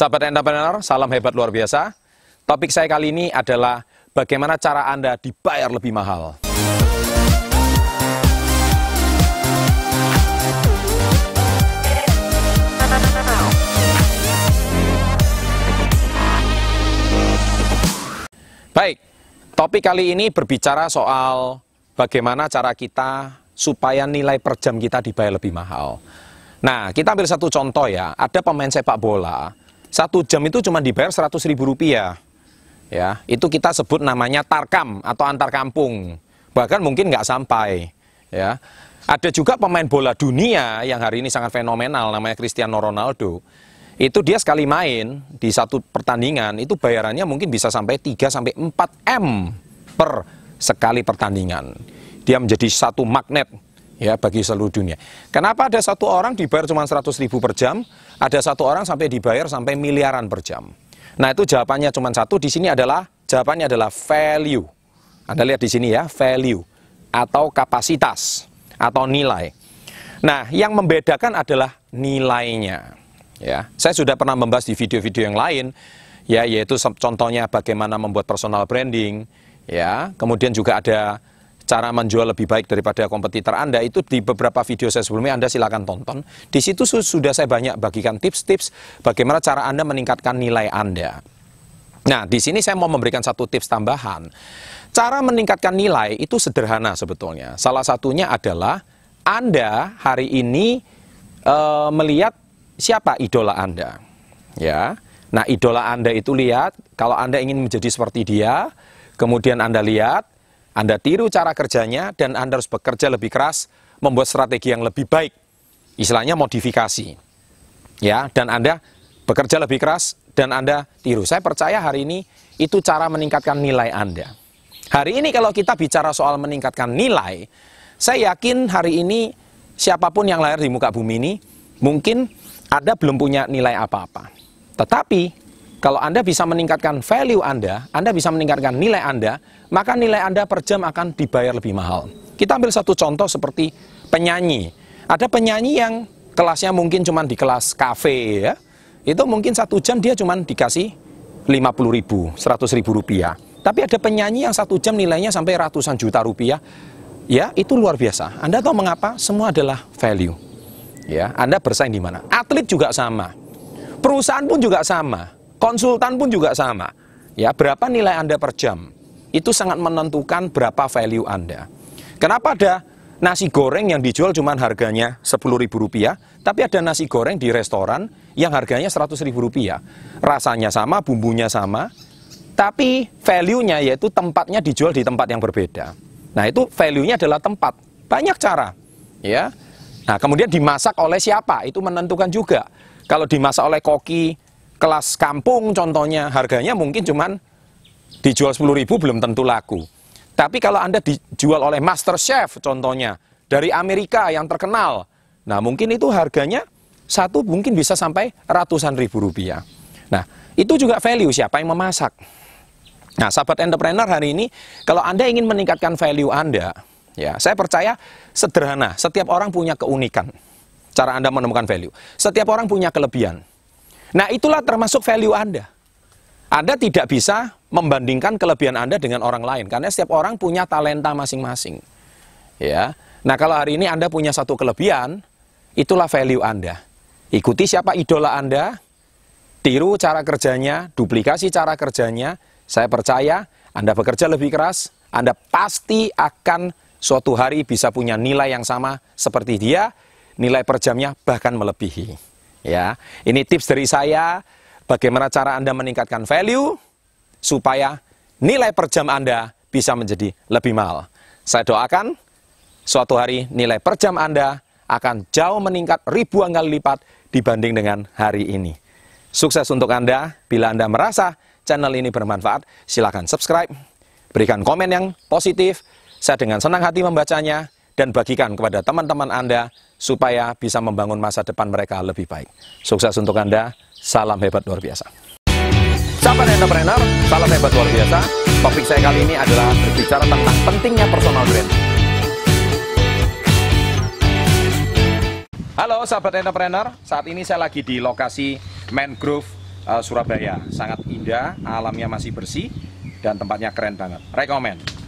Sahabat entrepreneur, salam hebat luar biasa. Topik saya kali ini adalah bagaimana cara Anda dibayar lebih mahal. Baik, topik kali ini berbicara soal bagaimana cara kita supaya nilai per jam kita dibayar lebih mahal. Nah, kita ambil satu contoh ya. Ada pemain sepak bola, satu jam itu cuma dibayar 100 ribu rupiah. Ya, itu kita sebut namanya tarkam atau antar kampung. Bahkan mungkin nggak sampai. Ya, ada juga pemain bola dunia yang hari ini sangat fenomenal, namanya Cristiano Ronaldo. Itu dia sekali main di satu pertandingan, itu bayarannya mungkin bisa sampai 3 sampai 4 M per sekali pertandingan. Dia menjadi satu magnet ya bagi seluruh dunia. Kenapa ada satu orang dibayar cuma 100 ribu per jam, ada satu orang sampai dibayar sampai miliaran per jam. Nah itu jawabannya cuma satu, di sini adalah jawabannya adalah value. Anda lihat di sini ya, value atau kapasitas atau nilai. Nah, yang membedakan adalah nilainya. Ya, saya sudah pernah membahas di video-video yang lain, ya, yaitu contohnya bagaimana membuat personal branding, ya, kemudian juga ada cara menjual lebih baik daripada kompetitor Anda itu di beberapa video saya sebelumnya Anda silakan tonton. Di situ sudah saya banyak bagikan tips-tips bagaimana cara Anda meningkatkan nilai Anda. Nah, di sini saya mau memberikan satu tips tambahan. Cara meningkatkan nilai itu sederhana sebetulnya. Salah satunya adalah Anda hari ini e, melihat siapa idola Anda. Ya. Nah, idola Anda itu lihat kalau Anda ingin menjadi seperti dia, kemudian Anda lihat, Anda tiru cara kerjanya dan Anda harus bekerja lebih keras membuat strategi yang lebih baik. Istilahnya modifikasi. Ya, dan Anda bekerja lebih keras dan Anda tiru. Saya percaya hari ini itu cara meningkatkan nilai Anda. Hari ini kalau kita bicara soal meningkatkan nilai, saya yakin hari ini siapa pun yang lahir di muka bumi ini mungkin ada belum punya nilai apa-apa. Tetapi kalau Anda bisa meningkatkan value Anda, Anda bisa meningkatkan nilai Anda, maka nilai Anda per jam akan dibayar lebih mahal. Kita ambil satu contoh seperti penyanyi. Ada penyanyi yang kelasnya mungkin cuma di kelas kafe ya. Itu mungkin satu jam dia cuma dikasih 50 ribu, 100 ribu rupiah. Tapi ada penyanyi yang satu jam nilainya sampai ratusan juta rupiah. Ya, itu luar biasa. Anda tahu mengapa? Semua adalah value. Ya, Anda bersaing di mana? Atlet juga sama. Perusahaan pun juga sama. Konsultan pun juga sama. Ya, berapa nilai Anda per jam? Itu sangat menentukan berapa value Anda. Kenapa ada nasi goreng yang dijual cuma harganya Rp10.000, tapi ada nasi goreng di restoran yang harganya Rp100.000. Rasanya sama, bumbunya sama, tapi value-nya yaitu tempatnya dijual di tempat yang berbeda. Nah, itu value-nya adalah tempat. Banyak cara, ya. Nah, kemudian dimasak oleh siapa? Itu menentukan juga. Kalau dimasak oleh koki kelas kampung contohnya, harganya mungkin cuman dijual 10 ribu belum tentu laku. Tapi kalau Anda dijual oleh master chef contohnya, dari Amerika yang terkenal, nah mungkin itu harganya satu mungkin bisa sampai ratusan ribu rupiah. Nah, itu juga value siapa yang memasak. Nah, sahabat entrepreneur hari ini, kalau Anda ingin meningkatkan value Anda, Ya, saya percaya sederhana. Setiap orang punya keunikan. Cara Anda menemukan value. Setiap orang punya kelebihan. Nah, itulah termasuk value Anda. Anda tidak bisa membandingkan kelebihan Anda dengan orang lain karena setiap orang punya talenta masing-masing. Ya. Nah, kalau hari ini Anda punya satu kelebihan, itulah value Anda. Ikuti siapa idola Anda, tiru cara kerjanya, duplikasi cara kerjanya. Saya percaya Anda bekerja lebih keras, Anda pasti akan suatu hari bisa punya nilai yang sama seperti dia, nilai per jamnya bahkan melebihi. Ya, ini tips dari saya bagaimana cara Anda meningkatkan value supaya nilai per jam Anda bisa menjadi lebih mahal. Saya doakan suatu hari nilai per jam Anda akan jauh meningkat ribuan kali lipat dibanding dengan hari ini. Sukses untuk Anda. Bila Anda merasa channel ini bermanfaat, silakan subscribe, berikan komen yang positif, saya dengan senang hati membacanya dan bagikan kepada teman-teman Anda supaya bisa membangun masa depan mereka lebih baik. Sukses untuk Anda, salam hebat luar biasa. Sahabat entrepreneur, salam hebat luar biasa. Topik saya kali ini adalah berbicara tentang pentingnya personal brand. Halo sahabat entrepreneur, saat ini saya lagi di lokasi Mangrove uh, Surabaya. Sangat indah, alamnya masih bersih, dan tempatnya keren banget. Rekomen.